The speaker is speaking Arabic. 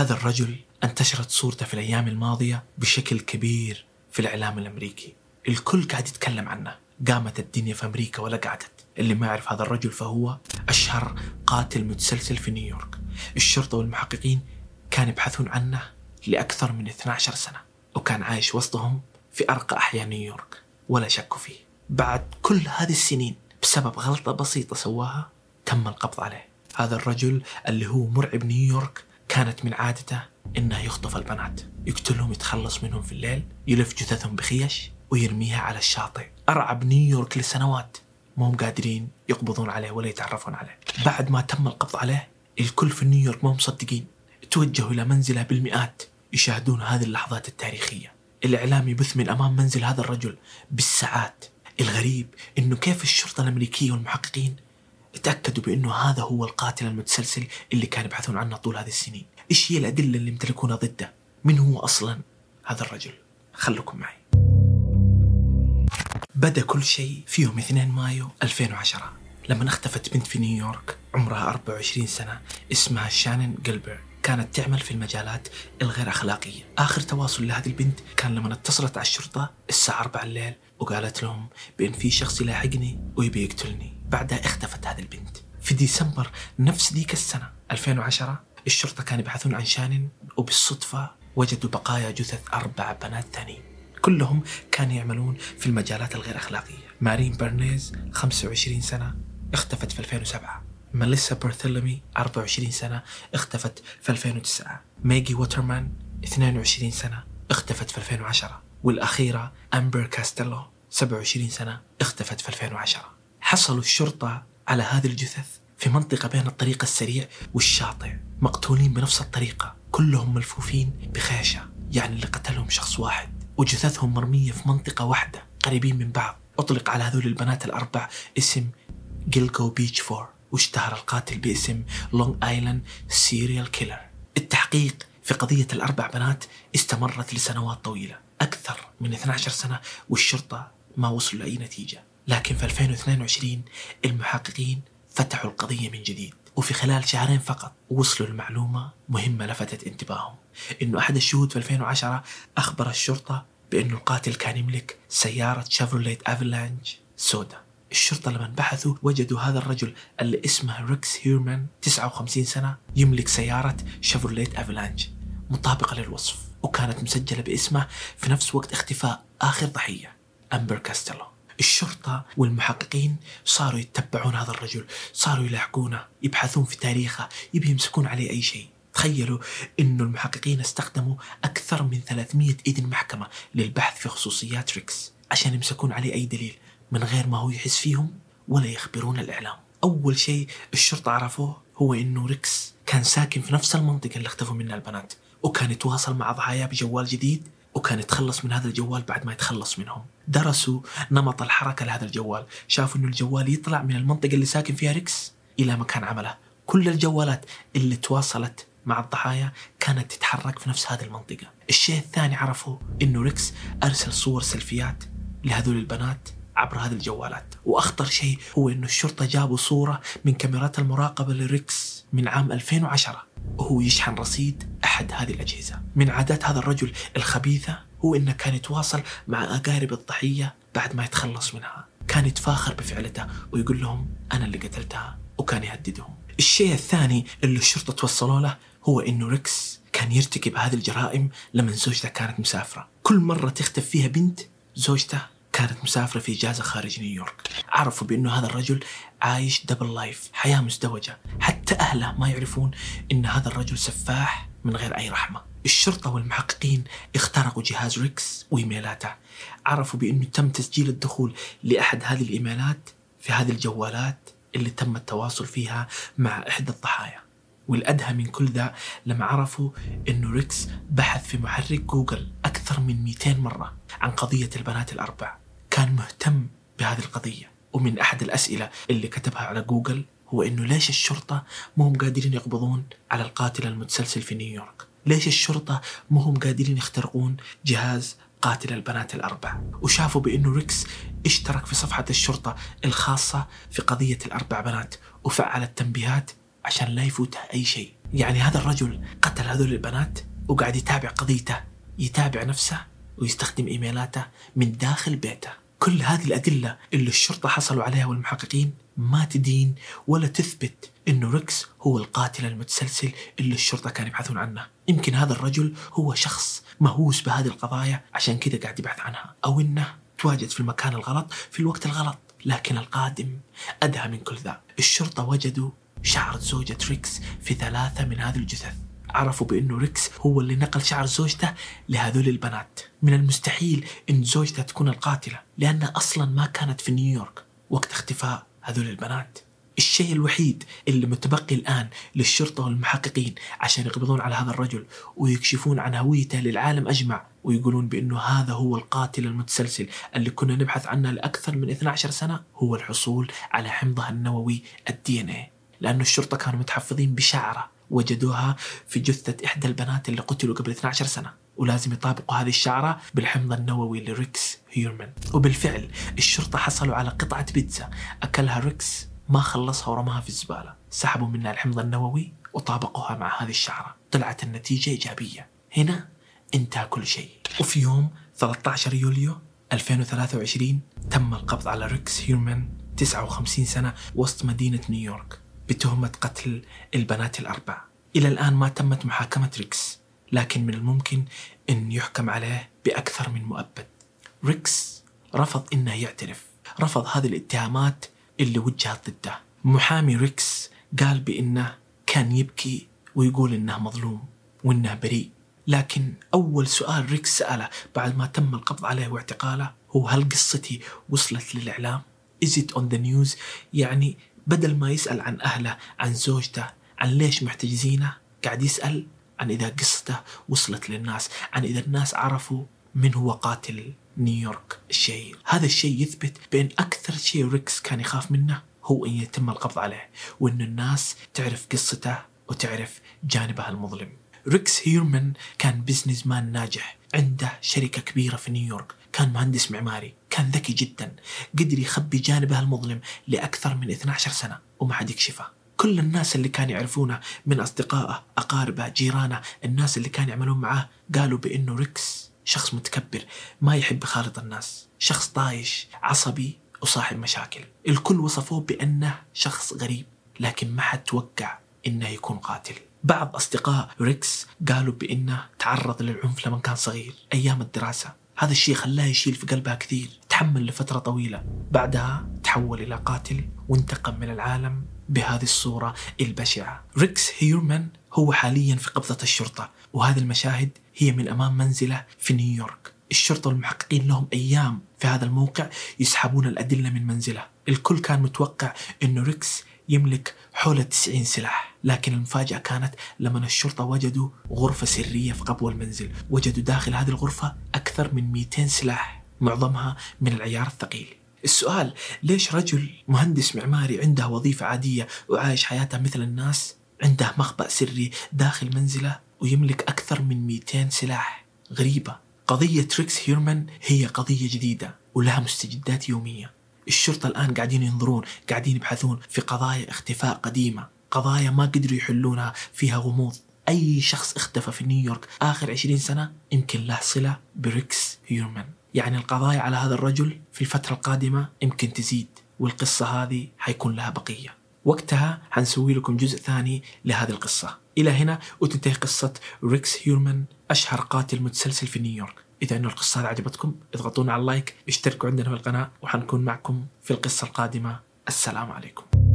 هذا الرجل انتشرت صورته في الأيام الماضية بشكل كبير في الإعلام الأمريكي. الكل قاعد يتكلم عنه. قامت الدنيا في أمريكا ولا قعدت. اللي ما يعرف هذا الرجل فهو أشهر قاتل متسلسل في نيويورك. الشرطة والمحققين كانوا يبحثون عنه لأكثر من 12 سنة وكان عايش وسطهم في أرقى أحياء نيويورك ولا شكوا فيه. بعد كل هذه السنين بسبب غلطة بسيطة سواها تم القبض عليه. هذا الرجل اللي هو مرعب نيويورك كانت من عادته إنه يخطف البنات. يقتلهم يتخلص منهم في الليل يلف جثثهم بخيش ويرميها على الشاطئ. أرعب نيويورك لسنوات. ما هم قادرين يقبضون عليه ولا يتعرفون عليه. بعد ما تم القبض عليه الكل في نيويورك ما مصدقين. توجهوا إلى منزله بالمئات. يشاهدون هذه اللحظات التاريخية. الإعلام يبث من أمام منزل هذا الرجل بالساعات. الغريب إنه كيف الشرطة الأمريكية والمحققين تأكدوا بأنه هذا هو القاتل المتسلسل اللي كانوا يبحثون عنه طول هذه السنين. إيش هي الأدلة اللي يمتلكونها ضده؟ من هو أصلا هذا الرجل؟ خلكم معي. بدأ كل شيء في يوم 2 مايو 2010 لما اختفت بنت في نيويورك عمرها 24 سنة اسمها شانن جيلبر كانت تعمل في المجالات الغير أخلاقية. آخر تواصل لهذه البنت كان لما اتصلت على الشرطة الساعة 4 الليل وقالت لهم بأن في شخص يلاحقني ويبي يقتلني. بعدها اختفت هذه البنت. في ديسمبر نفس ذيك السنة 2010 الشرطة كانوا يبحثون عن شانون وبالصدفة وجدوا بقايا جثث أربع بنات ثانيين كلهم كانوا يعملون في المجالات الغير أخلاقية. مارين برنيز 25 سنة اختفت في 2007 ميليسا بارثيلومي 24 سنة اختفت في 2009 ميجي ووترمان 22 سنة اختفت في 2010 والأخيرة أمبر كاستيلو 27 سنة اختفت في 2010 حصلوا الشرطة على هذه الجثث في منطقة بين الطريق السريع والشاطئ مقتولين بنفس الطريقة كلهم ملفوفين بخيشة يعني اللي قتلهم شخص واحد. وجثثهم مرمية في منطقة واحدة قريبين من بعض. أطلق على هذول البنات الأربع اسم Gilgo Beach Four واشتهر القاتل باسم Long Island Serial Killer التحقيق في قضية الأربع بنات استمرت لسنوات طويلة. أكثر من 12 سنة والشرطة ما وصلوا لأي نتيجة. لكن في 2022 المحققين فتحوا القضية من جديد. وفي خلال شهرين فقط وصلوا لمعلومة مهمة لفتت انتباههم. إنه أحد الشهود في 2010 أخبر الشرطة بأنه القاتل كان يملك سيارة شيفروليت أفالانش سودا الشرطة لما بحثوا وجدوا هذا الرجل اللي اسمه ريكس هيورمان 59 سنة يملك سيارة شيفروليت أفالانش مطابقة للوصف وكانت مسجلة باسمه في نفس وقت اختفاء آخر ضحية أمبر كاستيلو. الشرطة والمحققين صاروا يتبعون هذا الرجل صاروا يلاحقونه يبحثون في تاريخه يبي يمسكون عليه أي شيء. تخيلوا إنه المحققين استخدموا أكثر من 300 إذن محكمة للبحث في خصوصيات ريكس عشان يمسكون عليه أي دليل. من غير ما هو يحس فيهم ولا يخبرون الإعلام. أول شيء الشرطة عرفوه هو إنه ريكس كان ساكن في نفس المنطقة اللي اختفوا منها البنات وكان يتواصل مع ضحاياه بجوال جديد وكان يتخلص من هذا الجوال بعد ما يتخلص منهم. درسوا نمط الحركة لهذا الجوال شافوا أنه الجوال يطلع من المنطقة اللي ساكن فيها ريكس إلى مكان عمله. كل الجوالات اللي تواصلت مع الضحايا كانت تتحرك في نفس هذه المنطقة. الشيء الثاني عرفوا أنه ريكس أرسل صور سيلفيات لهذول البنات عبر هذه الجوالات. وأخطر شيء هو أنه الشرطة جابوا صورة من كاميرات المراقبة لريكس من عام 2010 وهو يشحن رصيد أحد هذه الأجهزة. من عادات هذا الرجل الخبيثة هو أنه كان يتواصل مع أقارب الضحية بعد ما يتخلص منها. كان يتفاخر بفعلته ويقول لهم أنا اللي قتلتها وكان يهددهم. الشيء الثاني اللي الشرطة توصلوا له هو أنه ريكس كان يرتكب هذه الجرائم لما زوجته كانت مسافرة. كل مرة تختفي فيها بنت زوجته كانت مسافرة في إجازة خارج نيويورك. عرفوا بأنه هذا الرجل عايش double life حياة مزدوجة. حتى أهله ما يعرفون أن هذا الرجل سفاح من غير أي رحمة. الشرطة والمحققين اخترقوا جهاز ريكس وإيميلاته. عرفوا بأنه تم تسجيل الدخول لأحد هذه الإيميلات في هذه الجوالات اللي تم التواصل فيها مع إحدى الضحايا. والأدهى من كل ذا لما عرفوا أنه ريكس بحث في محرك جوجل أكثر من 200 مرة عن قضية البنات الأربع. كان مهتم بهذه القضية. ومن أحد الأسئلة اللي كتبها على جوجل هو أنه ليش الشرطة مو هم قادرين يقبضون على القاتل المتسلسل في نيويورك؟ ليش الشرطة مو هم قادرين يخترقون جهاز قاتل البنات الأربع وشافوا بأنه ريكس اشترك في صفحة الشرطة الخاصة في قضية الأربع بنات وفعل التنبيهات عشان لا يفوته أي شيء. يعني هذا الرجل قتل هذول البنات وقاعد يتابع قضيته يتابع نفسه ويستخدم إيميلاته من داخل بيته. كل هذه الأدلة اللي الشرطة حصلوا عليها والمحققين ما تدين ولا تثبت إنه ريكس هو القاتل المتسلسل اللي الشرطة كانوا يبحثون عنه. يمكن هذا الرجل هو شخص مهووس بهذه القضايا عشان كذا قاعد يبحث عنها أو إنه تواجد في المكان الغلط في الوقت الغلط. لكن القادم أدهى من كل ذا. الشرطة وجدوا شعر زوجة ريكس في ثلاثة من هذه الجثث. عرفوا بأنه ريكس هو اللي نقل شعر زوجته لهذول البنات. من المستحيل أن زوجته تكون القاتلة لأنها أصلا ما كانت في نيويورك وقت اختفاء هذول البنات. الشيء الوحيد اللي متبقي الآن للشرطة والمحققين عشان يقبضون على هذا الرجل ويكشفون عن هويته للعالم أجمع ويقولون بأنه هذا هو القاتل المتسلسل اللي كنا نبحث عنه لأكثر من 12 سنة هو الحصول على حمضه النووي ال DNA لأنه الشرطة كانوا متحفظين بشعرة وجدوها في جثة إحدى البنات اللي قتلوا قبل 12 سنة ولازم يطابقوا هذه الشعرة بالحمض النووي لريكس هيرمان. وبالفعل الشرطة حصلوا على قطعة بيتزا أكلها ريكس ما خلصها ورماها في الزبالة. سحبوا منها الحمض النووي وطابقوها مع هذه الشعرة. طلعت النتيجة إيجابية. هنا انتهى كل شيء. وفي يوم 13 يوليو 2023 تم القبض على ريكس هيرمان 59 سنة وسط مدينة نيويورك. بتهمة قتل البنات الأربع. إلى الآن ما تمت محاكمة ريكس لكن من الممكن أن يحكم عليه بأكثر من مؤبد. ريكس رفض أنه يعترف. رفض هذه الاتهامات اللي وجهت ضده. محامي ريكس قال بأنه كان يبكي ويقول أنه مظلوم وأنه بريء. لكن أول سؤال ريكس سأله بعد ما تم القبض عليه واعتقاله هو هل قصتي وصلت للإعلام؟ Is it on the news؟ يعني بدل ما يسأل عن أهله عن زوجته عن ليش محتجزينه قاعد يسأل عن إذا قصته وصلت للناس عن إذا الناس عرفوا من هو قاتل نيويورك الشهير. هذا الشيء يثبت بأن أكثر شيء ريكس كان يخاف منه هو أن يتم القبض عليه وأن الناس تعرف قصته وتعرف جانبه المظلم. ريكس هيرمان كان businessman ناجح. عنده شركة كبيرة في نيويورك كان مهندس معماري. كان ذكي جدا قدر يخبي جانبه المظلم لأكثر من 12 سنة وما حد يكشفه كل الناس اللي كانوا يعرفونه من أصدقائه أقاربه جيرانه الناس اللي كانوا يعملون معاه قالوا بأنه ريكس شخص متكبر ما يحب يخالط الناس شخص طايش عصبي وصاحب مشاكل. الكل وصفوه بأنه شخص غريب لكن ما حد توقع إنه يكون قاتل. بعض أصدقاء ريكس قالوا بأنه تعرض للعنف لما كان صغير أيام الدراسة. هذا الشيء خلاه يشيل في قلبه كثير. تحمل لفترة طويلة. بعدها تحول إلى قاتل وانتقم من العالم بهذه الصورة البشعة. ريكس هيرمان هو حاليا في قبضة الشرطة وهذه المشاهد هي من أمام منزله في نيويورك. الشرطة والمحققين لهم أيام في هذا الموقع يسحبون الأدلة من منزله. الكل كان متوقع أنه ريكس يملك حول 90 سلاح لكن المفاجأة كانت لما الشرطة وجدوا غرفة سرية في قبو المنزل. وجدوا داخل هذه الغرفة أكثر من 200 سلاح. معظمها من العيار الثقيل. السؤال ليش رجل مهندس معماري عنده وظيفة عادية وعايش حياته مثل الناس؟ عنده مخبأ سري داخل منزله ويملك أكثر من 200 سلاح. غريبة. قضية ريكس هيرمان هي قضية جديدة ولها مستجدات يومية. الشرطة الآن قاعدين ينظرون قاعدين يبحثون في قضايا اختفاء قديمة قضايا ما قدروا يحلونها فيها غموض. أي شخص اختفى في نيويورك آخر عشرين سنة يمكن له صلة بريكس هيرمان. يعني القضايا على هذا الرجل في الفترة القادمة يمكن تزيد والقصة هذه حيكون لها بقية. وقتها حنسوي لكم جزء ثاني لهذه القصة. إلى هنا وتنتهي قصة ريكس هيرمان أشهر قاتل متسلسل في نيويورك. إذا أن القصة هذه عجبتكم اضغطوا لنا على ال like اشتركوا عندنا في القناة وحنكون معكم في القصة القادمة. السلام عليكم.